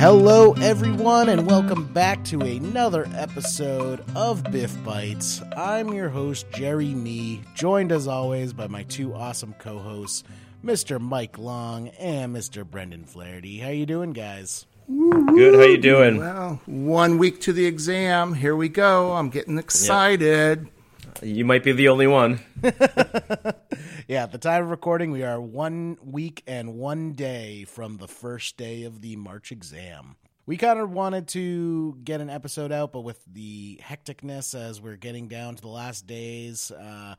Hello, everyone, and welcome back to another episode of BIF Bites. I'm your host, Jerry Mee, joined as always by my two awesome co-hosts, Mr. Mike Long and Mr. Brendan Flaherty. How you doing, guys? Good. How you doing? Well, one week to the exam. Here we go. I'm getting excited. You might be the only one. Yeah, at the time of recording, we are one week and one day from the first day of the March exam. We kind of wanted to get an episode out, but with the hecticness as we're getting down to the last days, uh,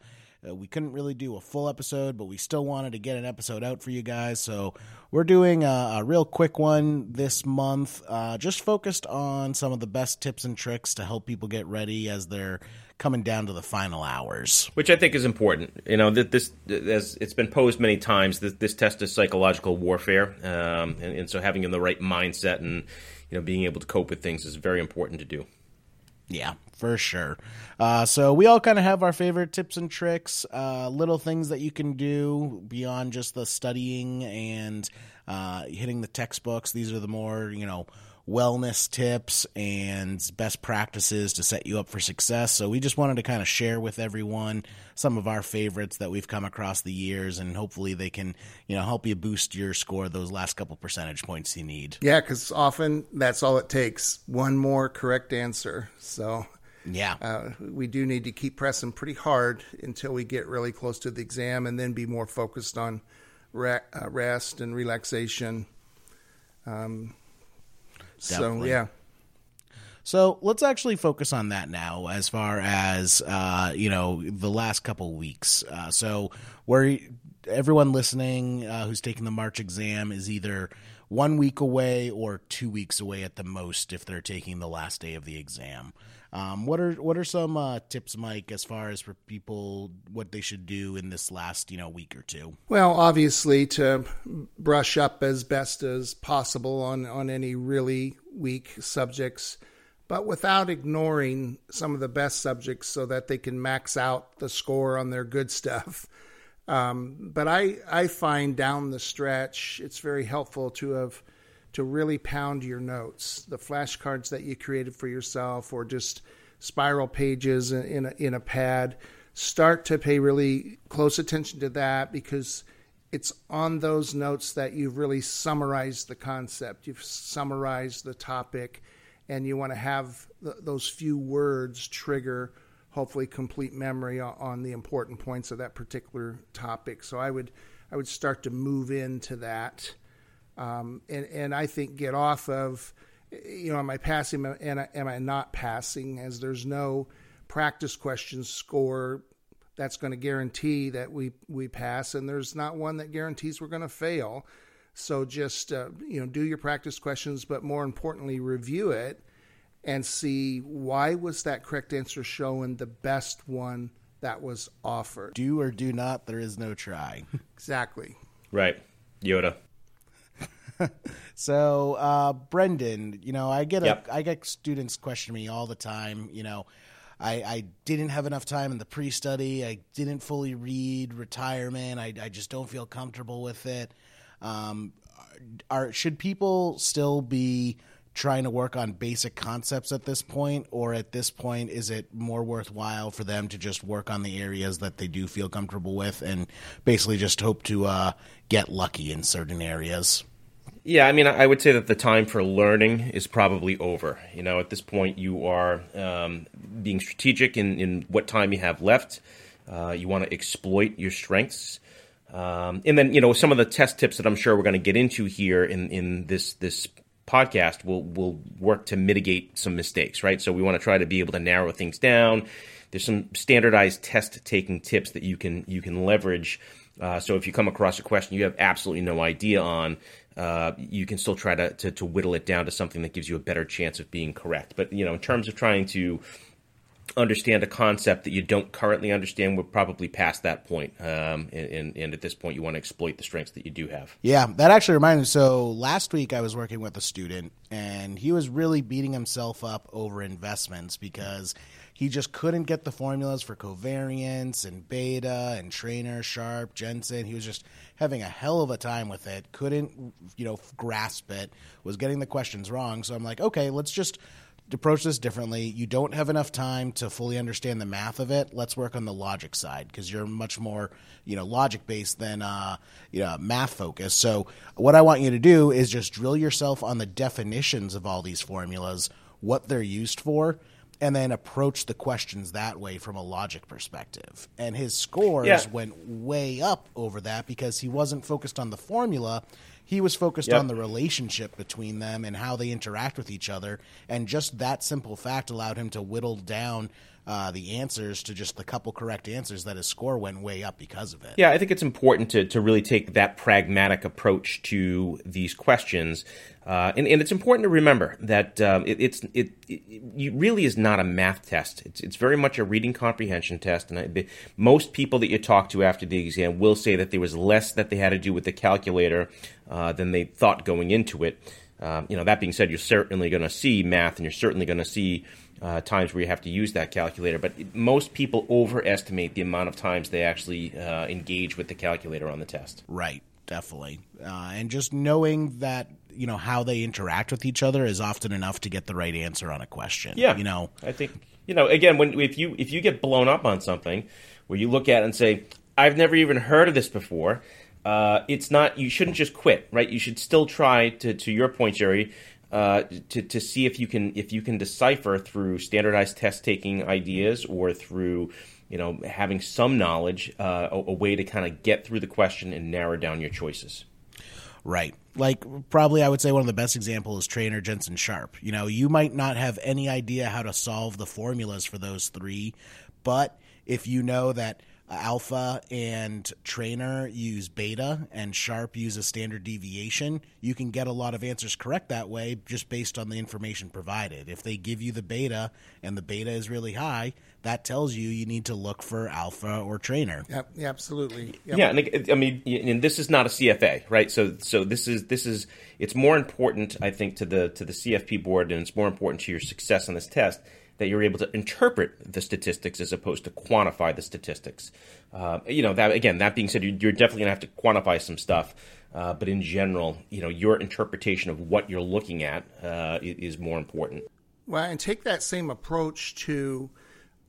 uh, we couldn't really do a full episode, but we still wanted to get an episode out for you guys. So we're doing a, a real quick one this month, uh, just focused on some of the best tips and tricks to help people get ready as they're coming down to the final hours. Which I think is important. You know, that this, as it's been posed many times, this, this test is psychological warfare, um, and, and so having in the right mindset and you know being able to cope with things is very important to do. Yeah, for sure. Uh, so we all kind of have our favorite tips and tricks, uh, little things that you can do beyond just the studying and uh, hitting the textbooks. These are the more you know wellness tips and best practices to set you up for success. So we just wanted to kind of share with everyone some of our favorites that we've come across the years, and hopefully they can you know help you boost your score those last couple percentage points you need. Yeah, because often that's all it takes one more correct answer. So, Yeah. uh, we do need to keep pressing pretty hard until we get really close to the exam and then be more focused on re- uh, rest and relaxation. Um, so, Definitely. yeah. So let's actually focus on that now, as far as uh, you know, the last couple weeks. Uh, so where everyone listening uh, who's taking the March exam is either one week away or two weeks away at the most if they're taking the last day of the exam. Um, what are what are some uh, tips, Mike, as far as for people what they should do in this last you know week or two? Well, obviously, to brush up as best as possible on, on any really weak subjects, but without ignoring some of the best subjects so that they can max out the score on their good stuff. Um, but I, I find down the stretch, it's very helpful to have to really pound your notes, the flashcards that you created for yourself, or just spiral pages in, a, in a pad. Start to pay really close attention to that because it's on those notes that you've really summarized the concept, you've summarized the topic, and you want to have th- those few words trigger hopefully complete memory on the important points of that particular topic. So I would I would start to move into that um, and and I think get off of you know am I passing and am I not passing as there's no practice question score that's going to guarantee that we we pass and there's not one that guarantees we're going to fail so just uh, you know do your practice questions but more importantly review it and see why was that correct answer shown the best one that was offered Do or do not. There is no try. exactly Right, Yoda. So, uh, Brendan, you know, I get a, Yep. I get students question me all the time. You know, I, I didn't have enough time in the pre-study. I didn't fully read retirement. I, I just don't feel comfortable with it. Um, are should people still be trying to work on basic concepts at this point, or at this point, is it more worthwhile for them to just work on the areas that they do feel comfortable with, and basically just hope to uh, get lucky in certain areas? Yeah, I mean, I would say that the time for learning is probably over. You know, at this point, you are um, being strategic in, in what time you have left. Uh, you want to exploit your strengths. Um, and then, you know, some of the test tips that I'm sure we're going to get into here in, in this this podcast will will work to mitigate some mistakes, right? So we want to try to be able to narrow things down. There's some standardized test taking tips that you can you can leverage. Uh, so if you come across a question you have absolutely no idea on, uh, you can still try to, to to whittle it down to something that gives you a better chance of being correct. But you know, in terms of trying to understand a concept that you don't currently understand, we're probably past that point. Um, and, and, and at this point, you want to exploit the strengths that you do have. Yeah, that actually reminds me. So last week I was working with a student, and he was really beating himself up over investments because he just couldn't get the formulas for covariance and beta and Treynor, Sharpe, Jensen. He was just having a hell of a time with it. Couldn't, you know, grasp it. Was getting the questions wrong. So I'm like, okay, let's just approach this differently. You don't have enough time to fully understand the math of it. Let's work on the logic side because you're much more, you know, logic based than uh, you know, math focused. So what I want you to do is just drill yourself on the definitions of all these formulas, what they're used for, and then approach the questions that way from a logic perspective. And his scores Yeah. went way up over that because he wasn't focused on the formula. He was focused Yep. on the relationship between them and how they interact with each other. And just that simple fact allowed him to whittle down uh, the answers to just the couple correct answers that his score went way up because of it. Yeah, I think it's important to, to really take that pragmatic approach to these questions. Uh, and, and it's important to remember that um, it, it's it, it, it really is not a math test. It's, it's very much a reading comprehension test. And I, the, most people that you talk to after the exam will say that there was less that they had to do with the calculator uh, than they thought going into it. Um, you know, that being said, you're certainly going to see math, and you're certainly going to see uh, times where you have to use that calculator. But most people overestimate the amount of times they actually uh, engage with the calculator on the test. Right, definitely. Uh, and just knowing that, you know, how they interact with each other is often enough to get the right answer on a question. Yeah, You know, I think you know. Again, when if you if you get blown up on something, where you look at it and say, "I've never even heard of this before," uh, it's not. You shouldn't just quit, right? You should still try to. To your point, Jerry. Uh, to, to see if you can if you can decipher through standardized test taking ideas or through you know having some knowledge uh, a, a way to kind of get through the question and narrow down your choices. Right. Like probably I would say one of the best examples is Treynor Jensen Sharpe. You know, you might not have any idea how to solve the formulas for those three, but if you know that alpha and Treynor use beta and Sharpe uses standard deviation, you can get a lot of answers correct that way just based on the information provided. If they give you the beta and the beta is really high, that tells you you need to look for alpha or Treynor. Yep, yeah, absolutely. Yep. Yeah, and I mean, and this is not a CFA, right? So, so this is this is it's more important, I think, to the to the CFP board, and it's more important to your success on this test that you're able to interpret the statistics as opposed to quantify the statistics. Uh, you know, that again, that being said, you're, definitely gonna have to quantify some stuff. Uh, but in general, you know, your interpretation of what you're looking at uh, is more important. Well, and take that same approach to,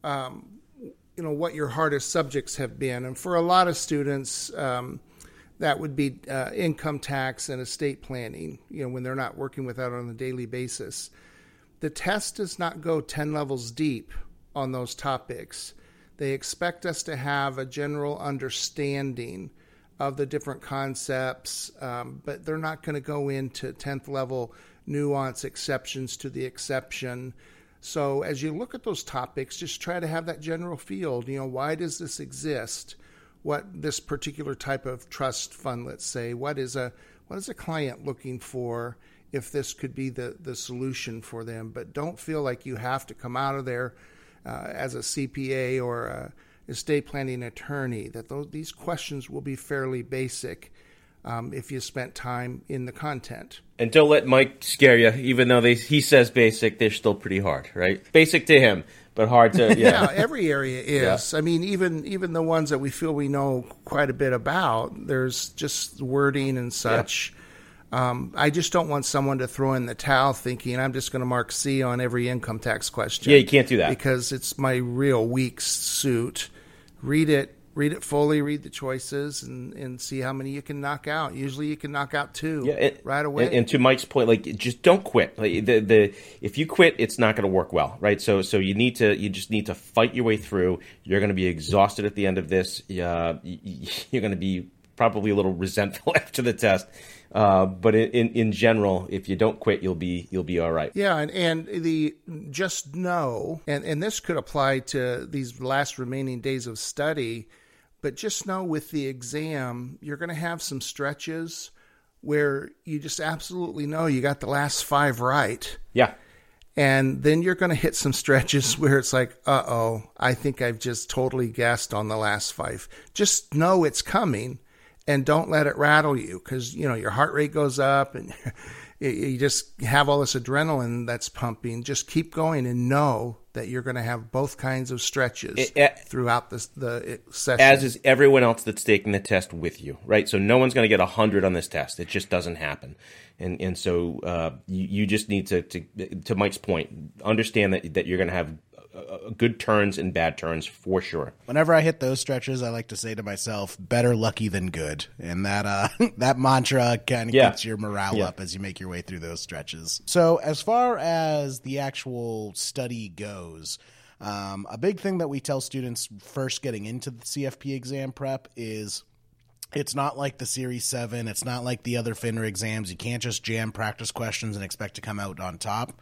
um, you know, what your hardest subjects have been. And for a lot of students, um, that would be uh, income tax and estate planning, you know, when they're not working with that on a daily basis. The test does not go 10 levels deep on those topics. They expect us to have a general understanding of the different concepts, um, but they're not going to go into 10th level nuance exceptions to the exception. So as you look at those topics, just try to have that general field. You know, why does this exist? What this particular type of trust fund, let's say, what is a what is a client looking for if this could be the, the solution for them? But don't feel like you have to come out of there uh, as a CPA or a estate planning attorney. That those, these questions will be fairly basic um, if you spent time in the content. And don't let Mike scare you, even though they, he says basic, they're still pretty hard, right? Basic to him, but hard to yeah, every area is. I mean, even even the ones that we feel we know quite a bit about, there's just wording and such. Um, I just don't want someone to throw in the towel thinking I'm just going to mark C on every income tax question. Yeah, you can't do that. because it's my real weak suit. Read it, read it fully, read the choices, and and see how many you can knock out. Usually, you can knock out two Yeah, and- right away. And, and to Mike's point, like just don't quit. Like the the if you quit, it's not going to work well, right? So so you need to you just need to fight your way through. You're going to be exhausted at the end of this. Uh, you're going to be probably a little resentful after the test. Uh, but in, in in general, if you don't quit, you'll be you'll be all right. Yeah, and, and the just know, and, and this could apply to these last remaining days of study, but just know with the exam, you're going to have some stretches where you just absolutely know you got the last five right. Yeah. And then you're going to hit some stretches where it's like, uh oh, I think I've just totally guessed on the last five. Just know it's coming and don't let it rattle you because you know your heart rate goes up and you just have all this adrenaline that's pumping. Just keep going and know that you're going to have both kinds of stretches it, it, throughout the, the session. As is everyone else that's taking the test with you, right? So no one's going to get 100 on this test. It just doesn't happen. And and so uh, you, you just need to, to, to Mike's point, understand that, that you're going to have uh, good turns and bad turns for sure. Whenever I hit those stretches, I like to say to myself, "Better lucky than good," and that uh, that mantra kind of yeah. gets your morale yeah. up as you make your way through those stretches. So, as far as the actual study goes. Um, a big thing that we tell students first getting into the CFP exam prep is it's not like the Series 7. It's not like the other FINRA exams. You can't just jam practice questions and expect to come out on top.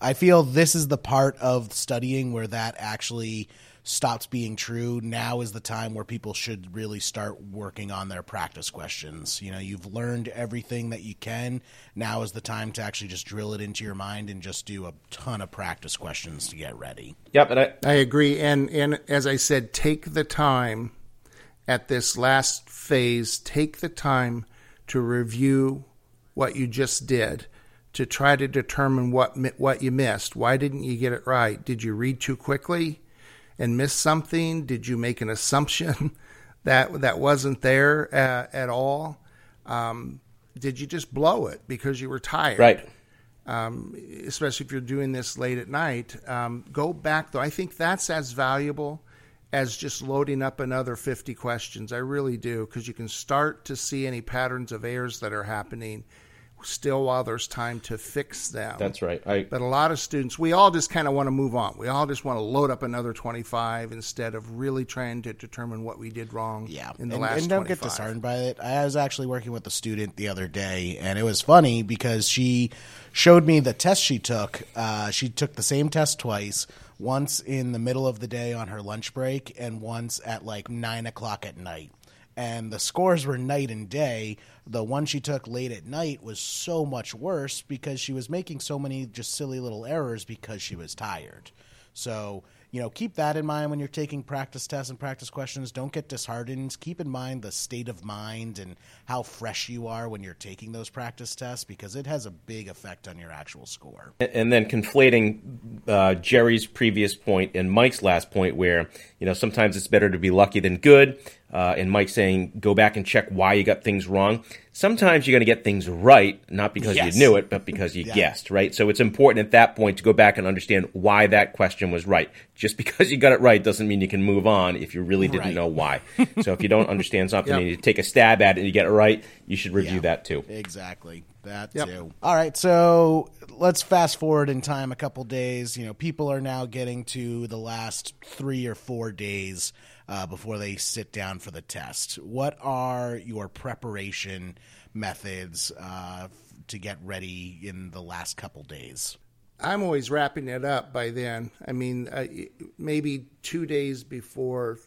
I feel this is the part of studying where that actually stops being true. Now is the time where people should really start working on their practice questions. You know, you've learned everything that you can. Now is the time to actually just drill it into your mind and just do a ton of practice questions to get ready. Yep, and I, I agree. And and as I said, take the time at this last phase. Take the time to review what you just did to try to determine what what you missed. Why didn't you get it right? Did you read too quickly and miss something? Did you make an assumption that that wasn't there at, at all? Um, did you just blow it because you were tired? Right. Um, especially if you're doing this late at night. Um, go back though. I think that's as valuable as just loading up another 50 questions. I really do because you can start to see any patterns of errors that are happening still while there's time to fix them. That's right. I, but a lot of students, we all just kind of want to move on. We all just want to load up another 25 instead of really trying to determine what we did wrong yeah. in the and, last And don't 25. get disheartened by it. I was actually working with a student the other day, and it was funny because she showed me the test she took. Uh, she took the same test twice once in the middle of the day on her lunch break and once at like 9 o'clock at night and the scores were night and day. The one she took late at night was so much worse because she was making so many just silly little errors because she was tired. So you know, keep that in mind when you're taking practice tests and practice questions. Don't get disheartened. Keep in mind the state of mind and how fresh you are when you're taking those practice tests because it has a big effect on your actual score. And then conflating uh, Jerry's previous point and Mike's last point, where you know sometimes it's better to be lucky than good, uh, and Mike saying go back and check why you got things wrong sometimes you're going to get things right, not because yes. you knew it, but because you yeah. guessed, right? So it's important at that point to go back and understand why that question was right. Just because you got it right doesn't mean you can move on if you really didn't right. know why. so if you don't understand something yep. and you take a stab at it and you get it right, you should review yeah. that too. Exactly. That yep. too. All right, so let's fast forward in time a couple days. You know, people are now getting to the last three or four days uh, before they sit down for the test. What are your preparation methods uh, to get ready in the last couple days? I'm always wrapping it up by then. I mean, uh, maybe two days before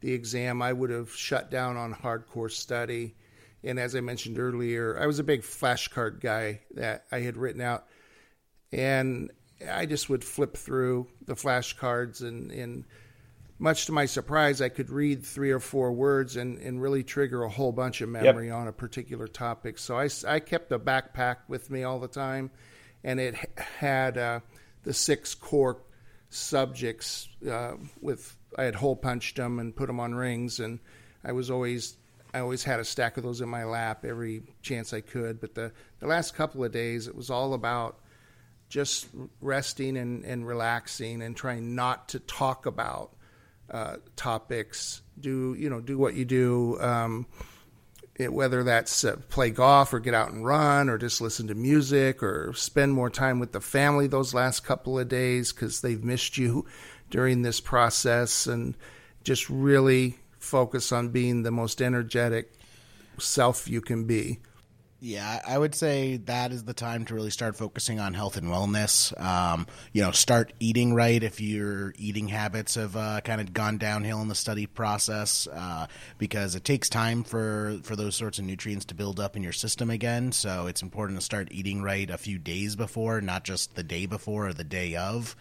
the exam, I would have shut down on hardcore study. And as I mentioned earlier, I was a big flashcard guy that I had written out. And I just would flip through the flashcards and, and much to my surprise, I could read three or four words and, and really trigger a whole bunch of memory yep. on a particular topic. So I, I kept a backpack with me all the time, and it had uh, the six core subjects uh, with I had hole punched them and put them on rings, and I was always I always had a stack of those in my lap every chance I could. But the the last couple of days, it was all about just resting and, and relaxing and trying not to talk about uh, topics. Do you know? Do what you do. Um, it, whether that's uh, play golf or get out and run or just listen to music or spend more time with the family those last couple of days because they've missed you during this process and just really focus on being the most energetic self you can be. Yeah, I would say that is the time to really start focusing on health and wellness. Um, you know, start eating right if your eating habits have uh, kind of gone downhill in the study process, uh, because it takes time for for those sorts of nutrients to build up in your system again. So it's important to start eating right a few days before, not just the day before or the day of.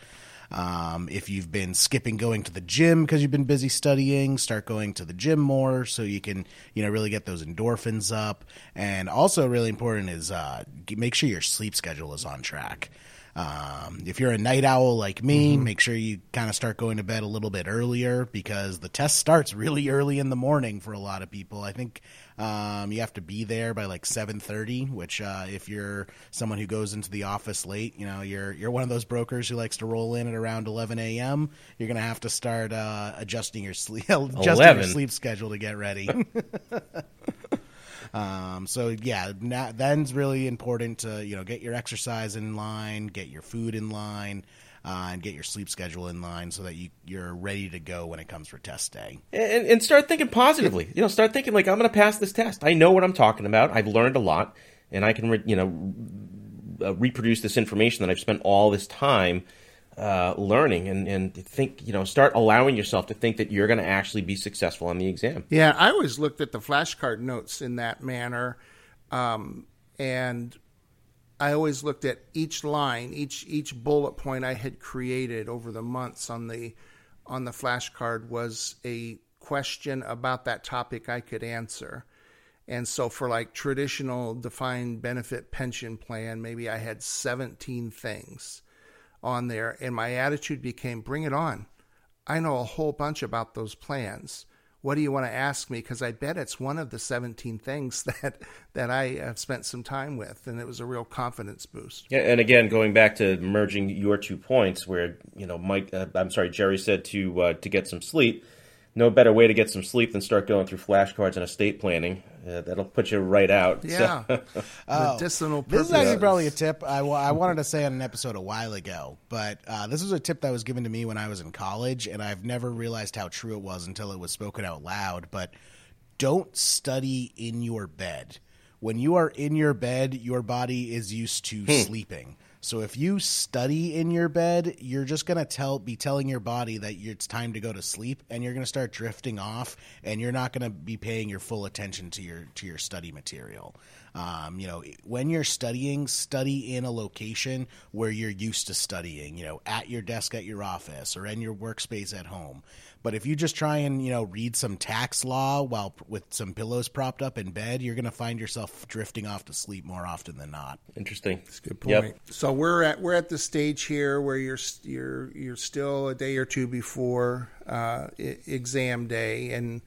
Um, if you've been skipping going to the gym because you've been busy studying, start going to the gym more so you can, you know, really get those endorphins up. And also, really important is uh, make sure your sleep schedule is on track. Um, if you're a night owl like me, make sure you kind of start going to bed a little bit earlier because the test starts really early in the morning for a lot of people. I think um, you have to be there by like seven thirty. Which, uh, if you're someone who goes into the office late, you know you're you're one of those brokers who likes to roll in at around eleven a.m. You're gonna have to start uh, adjusting your sleep adjusting your sleep schedule to get ready. Um, so yeah, na then's really important to you know get your exercise in line, get your food in line, uh, and get your sleep schedule in line so that you you're ready to go when it comes for test day. and, and start thinking positively. You know, start thinking like I'm going to pass this test. I know what I'm talking about. I've learned a lot, and I can, re- you know, uh, reproduce this information that I've spent all this time uh, learning, and and think, you know, start allowing yourself to think that you're going to actually be successful on the exam. Yeah, I always looked at the flashcard notes in that manner, um, and I always looked at each line, each each bullet point I had created over the months on the on the flashcard was a question about that topic I could answer. And so for like traditional defined benefit pension plan, maybe I had 17 things on there and my attitude became bring it on. I know a whole bunch about those plans. What do you want to ask me? Because I bet it's one of the 17 things that that I have spent some time with, and it was a real confidence boost. Yeah, and again, going back to merging your two points, where you know, Mike, uh, I'm sorry, Jerry said to uh, to get some sleep. No better way to get some sleep than start going through flashcards and estate planning. Uh, that'll put you right out. So- Yeah, medicinal This is actually probably a tip I, I wanted to say on an episode a while ago, but uh, this was a tip that was given to me when I was in college, and I've never realized how true it was until it was spoken out loud. But don't study in your bed. When you are in your bed, your body is used to sleeping. So if you study in your bed, you're just gonna tell be telling your body that it's time to go to sleep, and you're gonna start drifting off, and you're not gonna be paying your full attention to your to your study material. Um, you know, when you're studying, study in a location where you're used to studying. You know, at your desk at your office or in your workspace at home. But if you just try and you know read some tax law while with some pillows propped up in bed, you're gonna find yourself drifting off to sleep more often than not. Interesting. That's a Good Yep. point. So we're at we're at the stage here where you're you're you're still a day or two before uh, exam day, and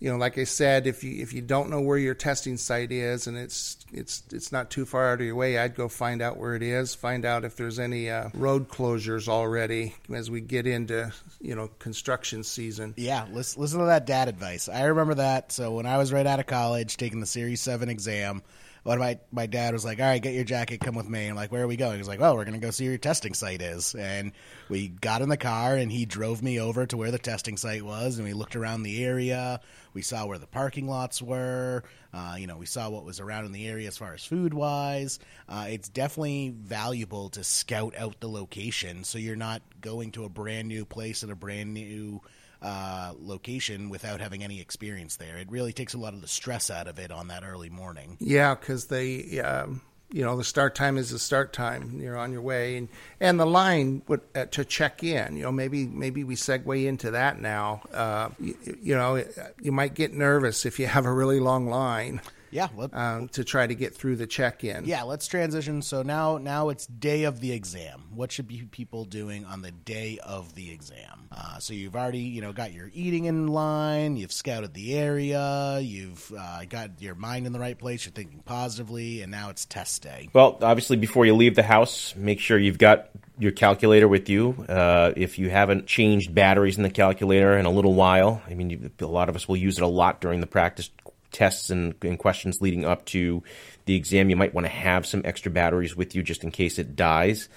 you know, like I said, if you if you don't know where your testing site is and it's it's it's not too far out of your way, I'd go find out where it is. Find out if there's any uh, road closures already as we get into you know construction season. Yeah, listen, listen to that dad advice. I remember that. So when I was right out of college, taking the Series Seven exam, what my my dad was like, "All right, get your jacket, come with me." And I'm like, "Where are we going?" He's like, "Well, we're gonna go see where your testing site is." And we got in the car, and he drove me over to where the testing site was, and we looked around the area. We saw where the parking lots were. Uh, you know, we saw what was around in the area as far as food wise. Uh, it's definitely valuable to scout out the location so you're not going to a brand new place at a brand new uh, location without having any experience there. It really takes a lot of the stress out of it on that early morning. Yeah, because they, um, you know, the start time is the start time. You're on your way, and and the line would, uh, to check in. You know, maybe maybe we segue into that now. Uh, you, you know, you might get nervous if you have a really long line Yeah, let, um, to try to get through the check in. yeah. Let's transition. So now, now it's day of the exam. What should be people doing on the day of the exam? Uh, so you've already, you know, got your eating in line. You've scouted the area. You've uh, got your mind in the right place. You're thinking positively, and now it's test day. Well, obviously, before you leave the house, make sure you've got your calculator with you. Uh, if you haven't changed batteries in the calculator in a little while, I mean, you, a lot of us will use it a lot during the practice tests and, and questions leading up to the exam. You might want to have some extra batteries with you just in case it dies.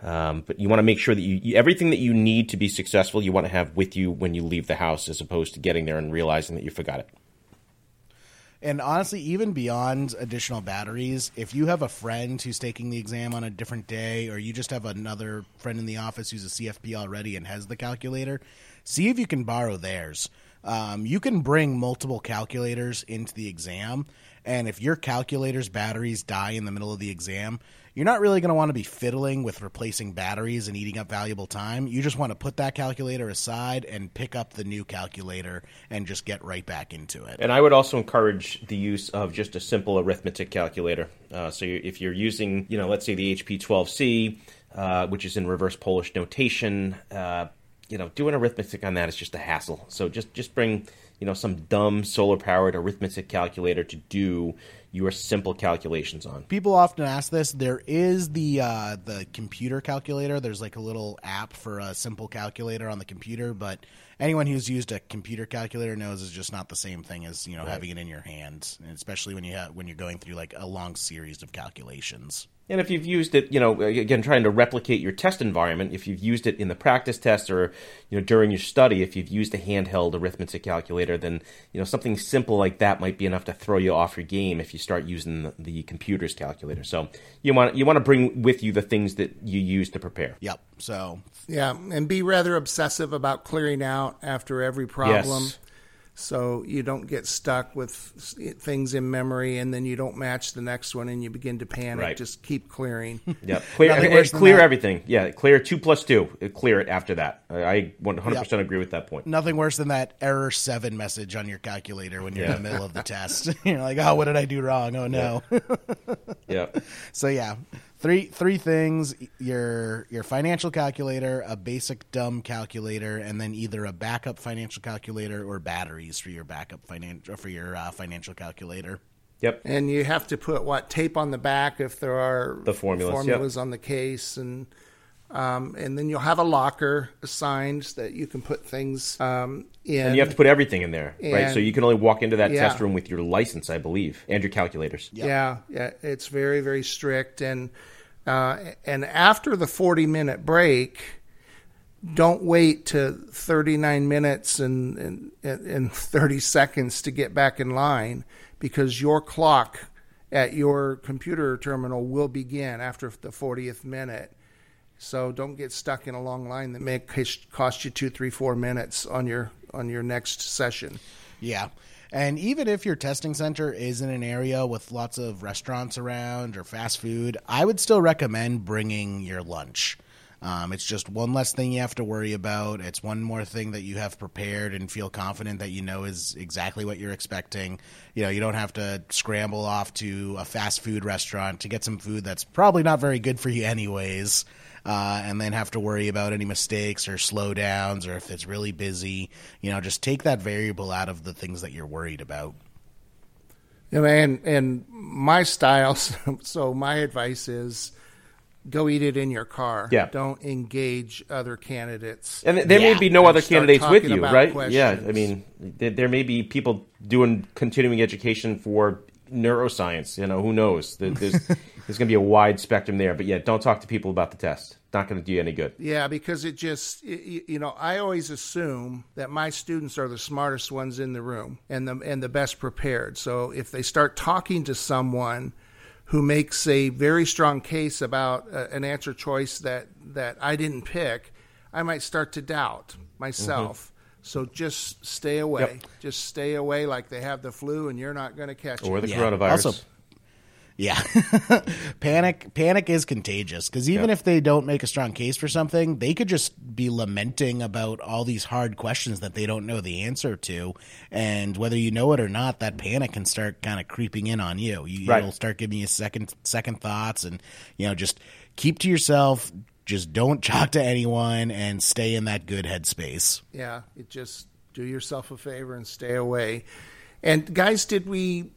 Um, but you want to make sure that you, you everything that you need to be successful, you want to have with you when you leave the house, as opposed to getting there and realizing that you forgot it. And honestly, even beyond additional batteries, if you have a friend who's taking the exam on a different day, or you just have another friend in the office who's a CFP already and has the calculator, see if you can borrow theirs. Um, you can bring multiple calculators into the exam, and if your calculator's batteries die in the middle of the exam, you're not really going to want to be fiddling with replacing batteries and eating up valuable time. You just want to put that calculator aside and pick up the new calculator and just get right back into it. And I would also encourage the use of just a simple arithmetic calculator. Uh, so if you're using, you know, let's say the HP 12C, uh, which is in reverse Polish notation, uh, you know, doing arithmetic on that is just a hassle. So just just bring, you know, some dumb solar powered arithmetic calculator to do your simple calculations on. People often ask this. There is the uh, the computer calculator. There's like a little app for a simple calculator on the computer, but anyone who's used a computer calculator knows it's just not the same thing as you know right. having it in your hand, especially when you have, when you're going through like a long series of calculations. And if you've used it, you know, again, trying to replicate your test environment, if you've used it in the practice test or, you know, during your study, if you've used a handheld arithmetic calculator, then, you know, something simple like that might be enough to throw you off your game if you start using the, the computer's calculator. So you want you want to bring with you the things that you use to prepare. Yep. So yeah, and be rather obsessive about clearing out after every problem. Yes so you don't get stuck with things in memory and then you don't match the next one and you begin to panic. Right. Just keep clearing. Yeah, clear, clear everything. Yeah, clear two plus two. Clear it after that. I 100 percent agree with that point. Nothing worse than that error seven message on your calculator when you're yeah. in the middle of the test. you're like, oh, what did I do wrong? Oh no. Yeah. yeah. So yeah, three three things your your financial calculator a basic dumb calculator and then either a backup financial calculator or batteries for your backup financial for your uh, financial calculator yep and you have to put what tape on the back if there are the formulas, formulas yep. on the case and um, and then you'll have a locker assigned that you can put things um, in. And you have to put everything in there, and, right? So you can only walk into that yeah. test room with your license, I believe, and your calculators. Yep. Yeah, yeah, it's very, very strict. And uh, and after the 40 minute break, don't wait to 39 minutes and, and, and 30 seconds to get back in line because your clock at your computer terminal will begin after the 40th minute. So don't get stuck in a long line that may cost you two, three, four minutes on your on your next session. Yeah. And even if your testing center is in an area with lots of restaurants around or fast food, I would still recommend bringing your lunch. Um, it's just one less thing you have to worry about. It's one more thing that you have prepared and feel confident that you know is exactly what you're expecting. You know, you don't have to scramble off to a fast food restaurant to get some food that's probably not very good for you, anyways uh, and then have to worry about any mistakes or slowdowns or if it's really busy. You know, just take that variable out of the things that you're worried about. Yeah, and and my style. So my advice is go eat it in your car. Yeah. Don't engage other candidates. And there yeah. may be no other candidates with you, right? Questions. Yeah. I mean, there may be people doing continuing education for neuroscience. You know, who knows? There's, there's going to be a wide spectrum there. But yeah, don't talk to people about the test. Not going to do you any good. Yeah, because it just, you know, I always assume that my students are the smartest ones in the room and the and the best prepared. So if they start talking to someone who makes a very strong case about uh, an answer choice that that I didn't pick, I might start to doubt myself. Mm-hmm. So just stay away. Yep. Just stay away like they have the flu and you're not going to catch or it. the yeah. coronavirus. Also, yeah. panic panic is contagious because even yep. if they don't make a strong case for something, they could just be lamenting about all these hard questions that they don't know the answer to. And whether you know it or not, that panic can start kind of creeping in on you. you right. It'll start giving you second second thoughts and you know, just keep to yourself, just don't talk to anyone and stay in that good headspace. Yeah, it just do yourself a favor and stay away. And guys, did we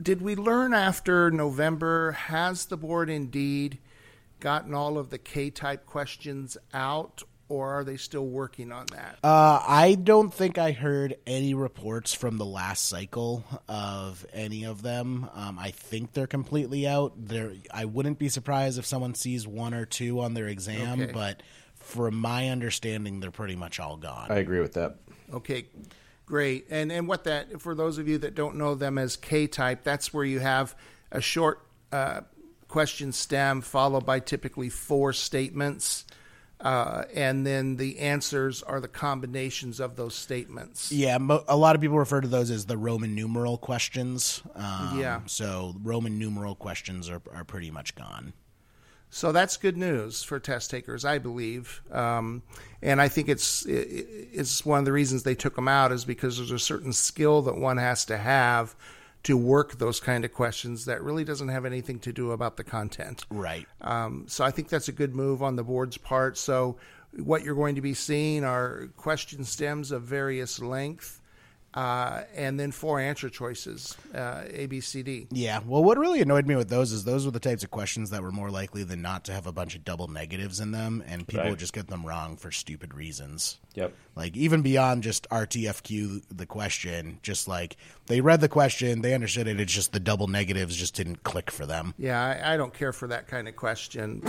did we learn after November has the board indeed gotten all of the K type questions out or are they still working on that? Uh, I don't think I heard any reports from the last cycle of any of them. Um, I think they're completely out. There, I wouldn't be surprised if someone sees one or two on their exam, okay. but from my understanding, they're pretty much all gone. I agree with that. Okay, great. And and what that for those of you that don't know them as K type, that's where you have a short uh, question stem followed by typically four statements uh, and then the answers are the combinations of those statements. Yeah, mo- a lot of people refer to those as the Roman numeral questions. Um, Yeah. So Roman numeral questions are, are pretty much gone. So that's good news for test takers, I believe, um, and I think it's it- it's one of the reasons they took them out is because there's a certain skill that one has to have to work those kind of questions that really doesn't have anything to do about the content. Right. Um, so I think that's a good move on the board's part. So what you're going to be seeing are question stems of various length, uh, and then four answer choices, uh, A, B, C, D. Yeah. Well, what really annoyed me with those is those were the types of questions that were more likely than not to have a bunch of double negatives in them, and people Right. would just get them wrong for stupid reasons. Yep. Like even beyond just RTFQ the question, just like they read the question, they understood it. It's just the double negatives just didn't click for them. Yeah, I, I don't care for that kind of question.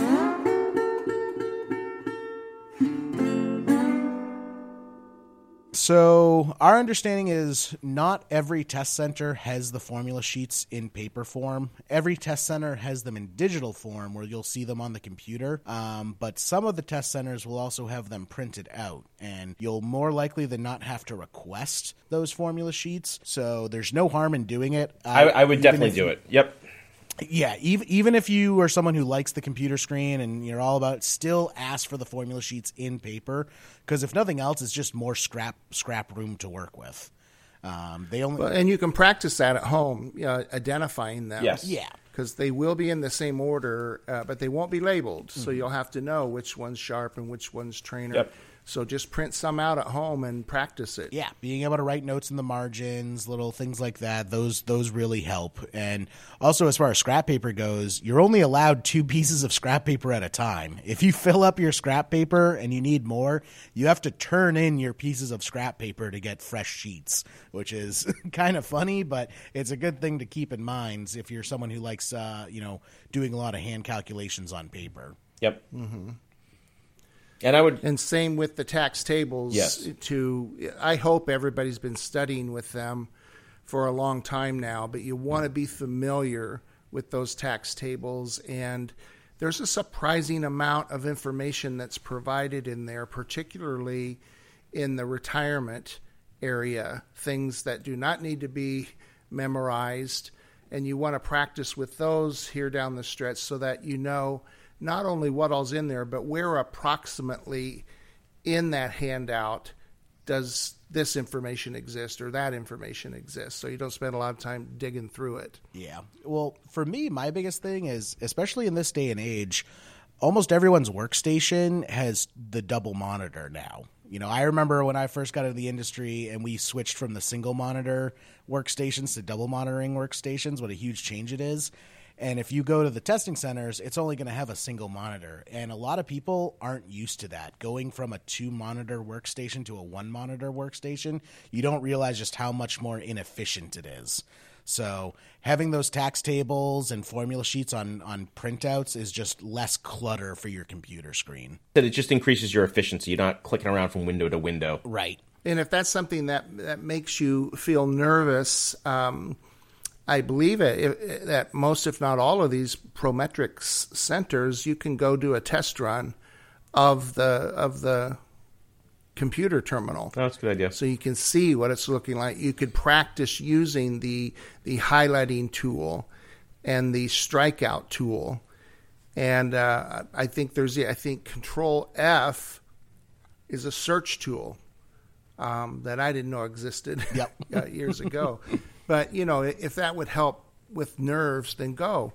So our understanding is not every test center has the formula sheets in paper form. Every test center has them in digital form, where you'll see them on the computer. Um, but some of the test centers will also have them printed out, and you'll more likely than not have to request those formula sheets. So there's no harm in doing it. Uh, I, I would definitely do you- it. Yep. Yeah, even even if you are someone who likes the computer screen and you're all about, it, still ask for the formula sheets in paper because if nothing else, it's just more scrap scrap room to work with. Um, they only Well, and you can practice that at home, uh, identifying them. Yes. Yeah. Because they will be in the same order, uh, but they won't be labeled. So Mm-hmm. you'll have to know which one's Sharpe and which one's Treynor. Yep. So just print some out at home and practice it. yeah, being able to write notes in the margins, little things like that, those those really help. And also, as far as scrap paper goes, you're only allowed two pieces of scrap paper at a time. If you fill up your scrap paper and you need more, you have to turn in your pieces of scrap paper to get fresh sheets, which is kind of funny, but it's a good thing to keep in mind if you're someone who likes, uh, you know, doing a lot of hand calculations on paper. Yep. And I would. And same with the tax tables. Yes. To I hope everybody's been studying with them for a long time now, but you want to be familiar with those tax tables and there's a surprising amount of information that's provided in there, particularly in the retirement area, things that do not need to be memorized. And you want to practice with those here down the stretch so that you know not only what all's in there, but where approximately in that handout does this information exist or that information exist. So you don't spend a lot of time digging through it. Yeah. Well, for me, my biggest thing is, especially in this day and age, almost everyone's workstation has the double monitor now. You know, I remember when I first got into the industry and we switched from the single monitor workstations to double monitoring workstations, what a huge change it is. And if you go to the testing centers, it's only going to have a single monitor. And a lot of people aren't used to that. Going from a two monitor workstation to a one monitor workstation, you don't realize just how much more inefficient it is. So having those tax tables and formula sheets on, on printouts is just less clutter for your computer screen. That it just increases your efficiency. You're not clicking around from window to window. Right. And if that's something that that makes you feel nervous, um, I believe it, it, that most, if not all, of these Prometrics centers, you can go do a test run of the of the computer terminal. Oh, that's a good idea. so you can see what it's looking like. You could practice using the the highlighting tool and the strikeout tool, and uh, I think there's I think Control F is a search tool um, that I didn't know existed Yep. uh, years ago. But you know, if that would help with nerves, then go.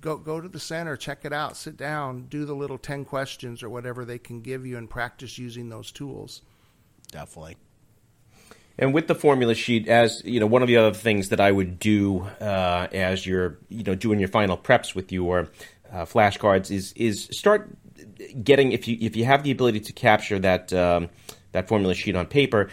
Go, go to the center, check it out, sit down, do the little 10 questions or whatever they can give you and practice using those tools. Definitely. And with the formula sheet, as you know, one of the other things that I would do uh, as you're you know doing your final preps with your uh, flashcards is is start getting if you if you have the ability to capture that. Um, that formula sheet on paper,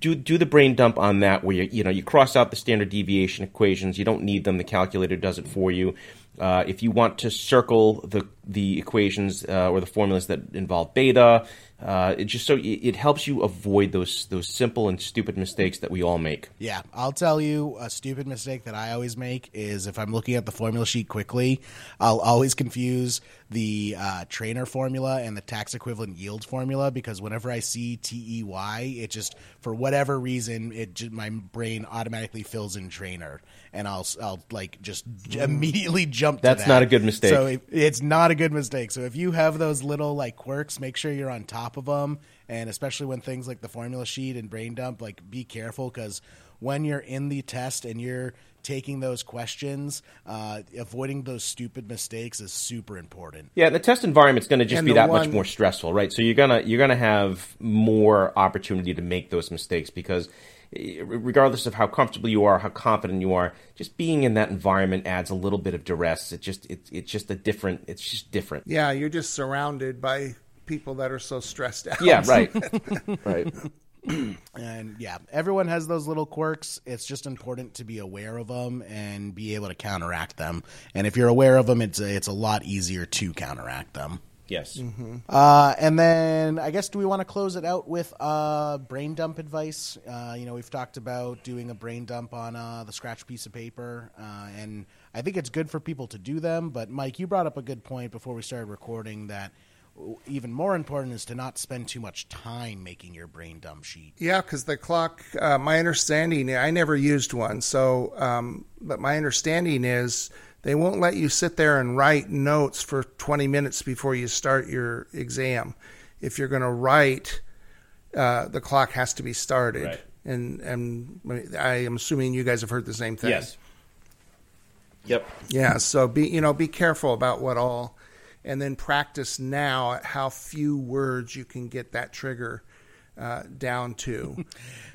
do do the brain dump on that where you you know you cross out the standard deviation equations. You don't need them. The calculator does it for you. Uh, if you want to circle the the equations uh, or the formulas that involve beta. Uh, it just so it, it helps you avoid those those simple and stupid mistakes that we all make. Yeah, I'll tell you a stupid mistake that I always make is if I'm looking at the formula sheet quickly, I'll always confuse the uh, Treynor formula and the tax equivalent yield formula because whenever I see TEY, it just for whatever reason it just, my brain automatically fills in Treynor and I'll I'll like just j- immediately jump. to That's that. not a good mistake. So it, it's not a good mistake. So if you have those little like quirks, make sure you're on top of them, and especially when things like the formula sheet and brain dump, like be careful because when you're in the test and you're taking those questions, uh, avoiding those stupid mistakes is super important. Yeah, the test environment's going to just And be the that much more stressful, right? So you're gonna you're gonna have more opportunity to make those mistakes because eh, regardless of how comfortable you are, how confident you are, just being in that environment adds a little bit of duress. It just it, it's just a different. It's just different. Yeah, you're just surrounded by people that are so stressed out. Yeah, right, right. And yeah, everyone has those little quirks. It's just important to be aware of them and be able to counteract them. And if you're aware of them, it's a, it's a lot easier to counteract them. Yes. Uh, and then I guess do we want to close it out with uh, brain dump advice? Uh, you know, we've talked about doing a brain dump on uh, the scratch piece of paper, uh, and I think it's good for people to do them. But Mike, you brought up a good point before we started recording that even more important is to not spend too much time making your brain dump sheet. Yeah, because the clock. Uh, my understanding, I never used one, so um, but my understanding is they won't let you sit there and write notes for 20 minutes before you start your exam. If you're going to write, uh, the clock has to be started. Right. And and I am assuming you guys have heard the same thing. Yes. Yep. Yeah, so be you know be careful about what all, and then practice now at how few words you can get that trigger uh, down to.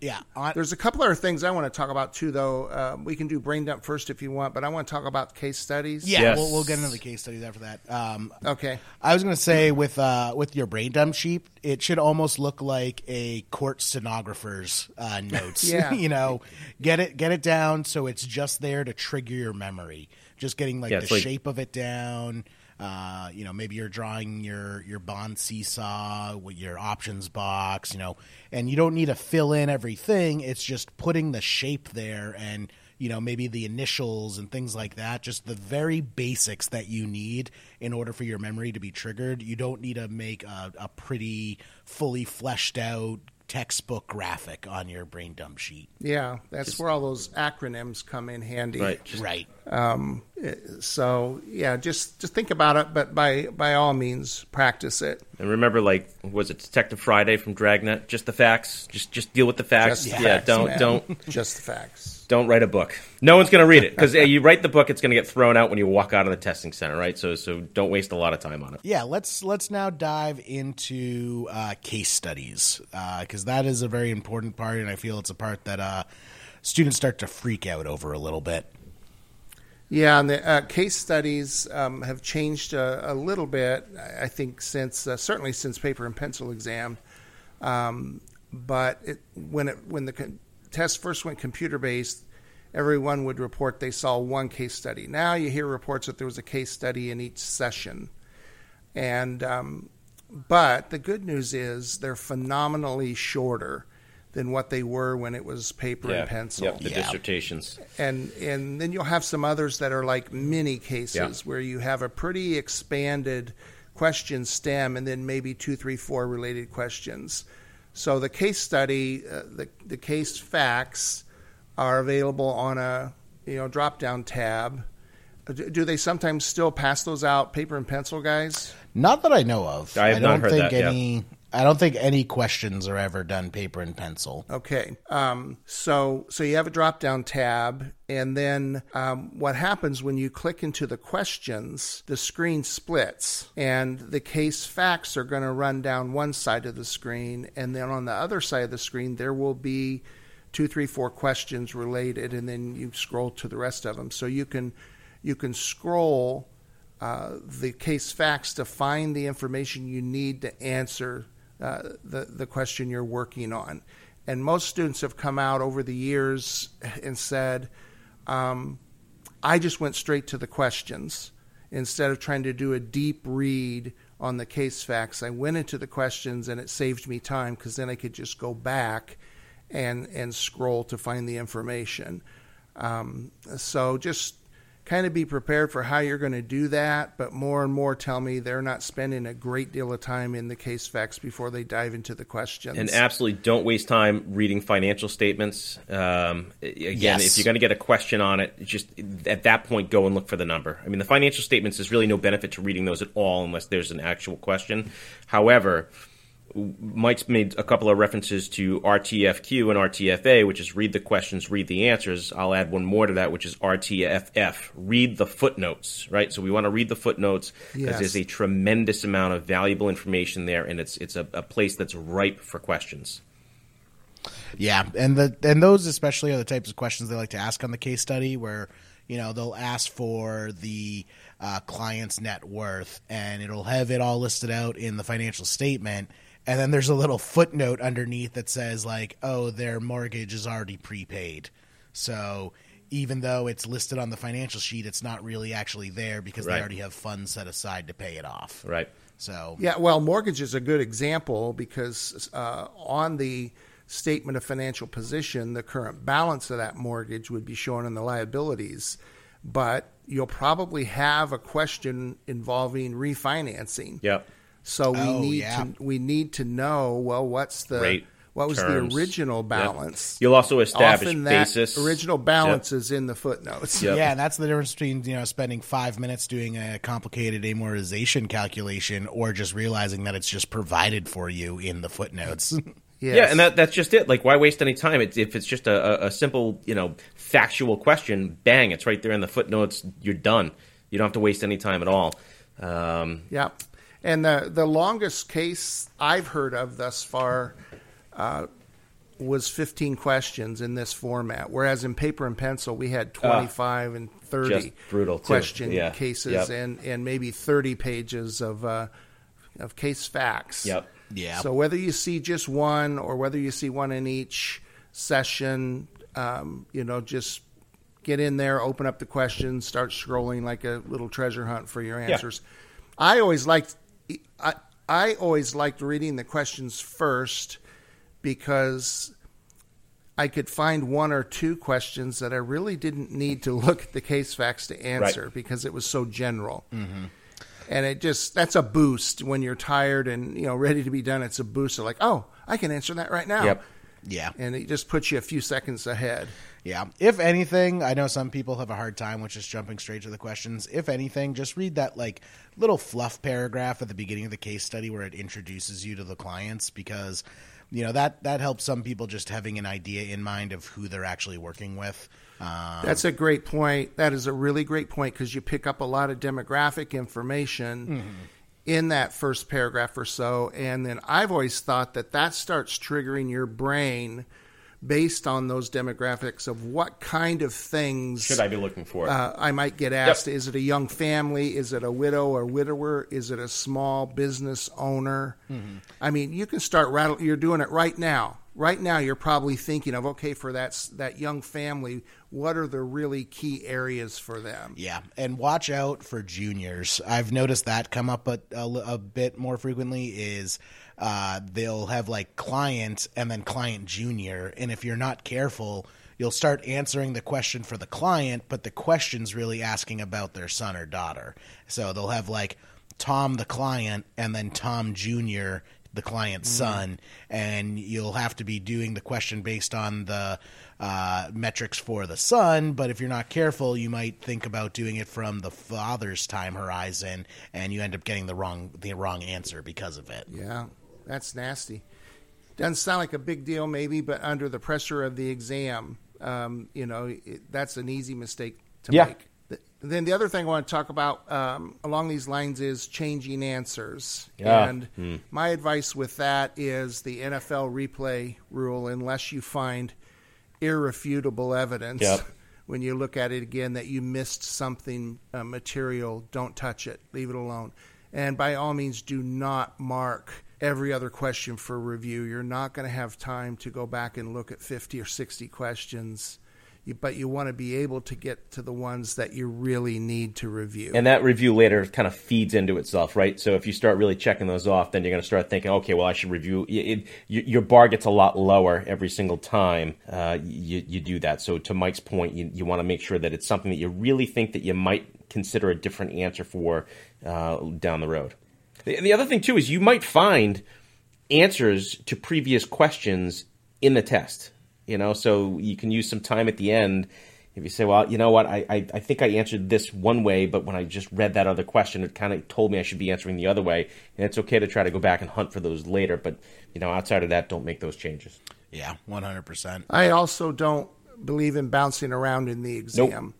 Yeah, on, There's a couple other things I want to talk about too, though. Uh, we can do brain dump first if you want, but I want to talk about case studies. yeah, Yes. we'll, we'll get into the case studies after that. Um, Okay. I was going to say with uh, with your brain dump sheet, it should almost look like a court stenographer's uh, notes. Yeah. you know, get it get it down so it's just there to trigger your memory. Just getting like Yeah, the like- shape of it down. Uh, you know, maybe you're drawing your your bond seesaw with your options box. You know, and you don't need to fill in everything. It's just putting the shape there and you know maybe the initials and things like that just the very basics that you need in order for your memory to be triggered you don't need to make a, a pretty fully fleshed out textbook graphic on your brain dump sheet Yeah, that's where all those acronyms come in handy. Right. Just right um, eh, So yeah, just just think about it, but by by all means, practice it. And remember, like, was it Detective Friday from Dragnet? Just the facts. Just just deal with the facts. Just the yeah. facts, don't man. don't Just the facts. Don't write a book. No one's going to read it because you write the book, it's going to get thrown out when you walk out of the testing center, right? So so don't waste a lot of time on it. yeah let's let's now dive into uh, case studies because that is a very important part and i feel it's a part that uh, students start to freak out over a little bit Yeah, and the uh, case studies um, have changed a, a little bit. I think since uh, certainly since paper and pencil exam, um, but it, when it when the con- test first went computer based, everyone would report they saw one case study. Now you hear reports that there was a case study in each session, and um, but the good news is they're phenomenally shorter than what they were when it was paper and pencil Yep, the Yeah. dissertations. and and then you'll have some others that are like mini cases Yeah. where you have a pretty expanded question stem and then maybe two three four related questions so the case study uh, the, the case facts are available on a you know drop down tab Uh, do do they sometimes still pass those out paper and pencil guys Not that I know of. I have don't not heard think that, yeah. I don't think any questions are ever done paper and pencil. Okay. Um, so so you have a drop down tab, and then um, what happens when you click into the questions? The screen splits, and the case facts are going to run down one side of the screen, and then on the other side of the screen there will be two, three, four questions related, and then you scroll to the rest of them. So you can you can scroll uh, the case facts to find the information you need to answer uh, the the question you're working on. And most students have come out over the years and said, um, "I just went straight to the questions." instead of trying to do a deep read on the case facts, I went into the questions and it saved me time because then I could just go back and and scroll to find the information. Um, so just kind of be prepared for how you're going to do that, but more and more tell me they're not spending a great deal of time in the case facts before they dive into the questions. And absolutely don't waste time reading financial statements. Um, again, Yes. if you're going to get a question on it, just at that point go and look for the number. I mean, the financial statements, there's really no benefit to reading those at all unless there's an actual question. However, Mike's made a couple of references to RTFQ and RTFA, which is read the questions, read the answers. I'll add one more to that, which is RTFF, read the footnotes, right? So we want to read the footnotes because Yes. there's a tremendous amount of valuable information there, and it's it's a, a place that's ripe for questions. Yeah, and the and those especially are the types of questions they like to ask on the case study, where you know they'll ask for the uh, client's net worth, and it'll have it all listed out in the financial statement, and then there's a little footnote underneath that says like, oh, their mortgage is already prepaid, so. Even though it's listed on the financial sheet, it's not really actually there because Right. they already have funds set aside to pay it off. Right. So Yeah, well, mortgage is a good example because uh, on the statement of financial position, the current balance of that mortgage would be shown in the liabilities, but you'll probably have a question involving refinancing. Yep. So we Oh, need yeah. to we need to know well what's the Rate, what was terms. the original Yep. balance. You'll also establish Often that basis. original balance is in the footnotes. Yep. Yeah, and that's the difference between you know spending five minutes doing a complicated amortization calculation or just realizing that it's just provided for you in the footnotes. Yes. Yeah, and that, that's just it. Like, why waste any time? It's, if it's just a, a, a simple, you know, factual question, bang, it's right there in the footnotes. You're done. You don't have to waste any time at all. Um, Yeah, and the the longest case I've heard of thus far uh, was 15 questions in this format, whereas in paper and pencil we had 25 and 30 Ah. Brutal, too. question Yeah. cases Yep. and and maybe 30 pages of uh, of case facts. Yep. Yeah. So whether you see just one or whether you see one in each session, um, you know, just get in there, open up the questions, start scrolling like a little treasure hunt for your answers. I always liked I I always liked reading the questions first because I could find one or two questions that I really didn't need to look at the case facts to answer because it was so general. Mm-hmm. And it just that's a boost when you're tired and you know ready to be done. It's a boost. of like, oh, I can answer that right now. Yep. yeah. And it just puts you a few seconds ahead. Yeah. If anything, I know some people have a hard time with just jumping straight to the questions. If anything, just read that like little fluff paragraph at the beginning of the case study where it introduces you to the clients because you know that that helps some people just having an idea in mind of who they're actually working with. Um, That's a great point. That is a really great point because you pick up a lot of demographic information in that first paragraph or so. And then I've always thought that that starts triggering your brain based on those demographics of what kind of things should I be looking for? uh, I might get asked is it a young family? Is it a widow or widower? Is it a small business owner? I mean, you can start rattle. You're doing it right now. Right now, you're probably thinking of okay for that that young family. What are the really key areas for them? Yeah, and watch out for juniors. I've noticed that come up a, a, a bit more frequently. Is uh, they'll have like client and then client junior, and if you're not careful, you'll start answering the question for the client, but the question's really asking about their son or daughter. So they'll have like Tom the client and then Tom Junior the client's son, and you'll have to be doing the question based on the uh, metrics for the son. But if you're not careful, you might think about doing it from the father's time horizon, and you end up getting the wrong the wrong answer because of it. Yeah, that's nasty. Doesn't sound like a big deal, maybe, but under the pressure of the exam, um, you know, it, that's an easy mistake to Yeah. make. Th- Then the other thing I want to talk about um, along these lines is changing answers. Yeah. And my advice with that is the NFL replay rule, unless you find irrefutable evidence. Yep. When you look at it again, that you missed something uh, material, don't touch it. Leave it alone. And by all means, do not mark every other question for review. You're not going to have time to go back and look at 50 or 60 questions. But you want to be able to get to the ones that you really need to review. And that review later kind of feeds into itself, right? So if you start really checking those off, then you're going to start thinking, okay, well, I should review. It, it, your bar gets a lot lower every single time uh, you, you do that. So to Mike's point, you, you want to make sure that it's something that you really think that you might consider a different answer for uh, down the road. The, the other thing too is you might find answers to previous questions in the test. You know, so you can use some time at the end if you say, well, you know what, I, I, I, think I answered this one way, but when I just read that other question, it kind of told me I should be answering the other way. And it's okay to try to go back and hunt for those later. But, you know, outside of that, don't make those changes. Yeah, 100%. I also don't believe in bouncing around in the exam. Nope.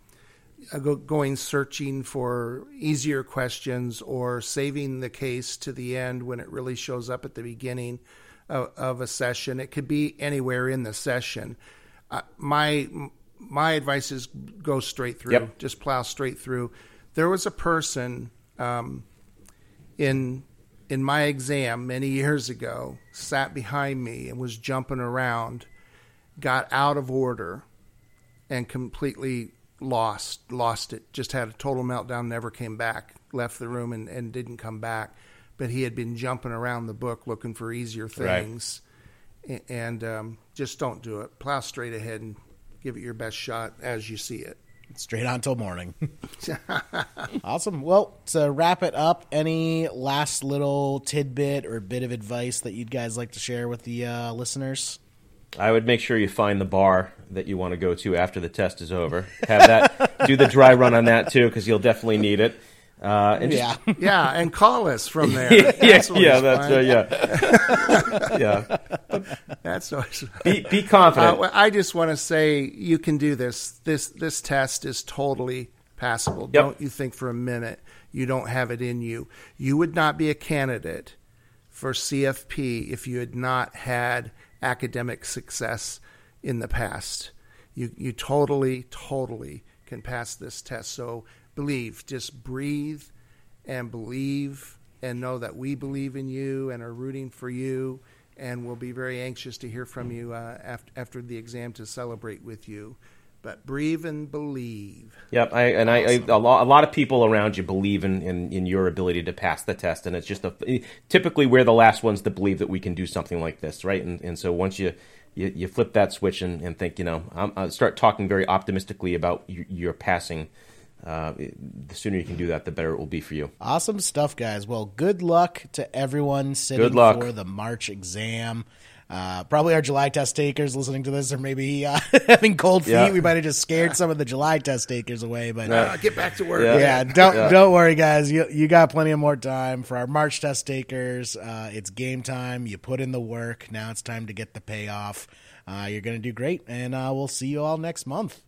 Going searching for easier questions or saving the case to the end when it really shows up at the beginning of, of a session. It could be anywhere in the session. Uh, my my advice is go straight through. Yep. Just plow straight through. There was a person um, in in my exam many years ago sat behind me and was jumping around, got out of order, and completely lost lost it. Just had a total meltdown. Never came back. Left the room and, and didn't come back. But he had been jumping around the book looking for easier things. Right. And um, just don't do it. Plow straight ahead and give it your best shot as you see it. Straight on till morning. awesome. Well, to wrap it up, any last little tidbit or bit of advice that you'd guys like to share with the uh, listeners? I would make sure you find the bar that you want to go to after the test is over. Have that do the dry run on that too, because you'll definitely need it. Uh, and yeah, just, yeah, and call us from there. That's yeah, yeah, that's uh, yeah, yeah. That's always be, be confident. Uh, I just want to say you can do this. This this test is totally passable. Yep. Don't you think for a minute you don't have it in you. You would not be a candidate for CFP if you had not had academic success in the past. You you totally totally can pass this test. So believe. Just breathe and believe and know that we believe in you and are rooting for you. And we'll be very anxious to hear from you uh, after, after the exam to celebrate with you. But breathe and believe. Yep, I, and awesome. I, I, a, lot, a lot of people around you believe in, in, in, your ability to pass the test, and it's just a, typically we're the last ones to believe that we can do something like this, right? And, and so once you you, you flip that switch and, and think, you know, I'm, i start talking very optimistically about your, your passing uh, the sooner you can do that, the better it will be for you. Awesome stuff, guys. Well, good luck to everyone sitting for the March exam. Uh, probably our July test takers listening to this, or maybe uh, having cold feet. Yeah. We might have just scared some of the July test takers away. But uh, get back to work. Yeah, yeah don't yeah. don't worry, guys. You you got plenty of more time for our March test takers. Uh, it's game time. You put in the work. Now it's time to get the payoff. Uh, you're gonna do great, and uh, we'll see you all next month.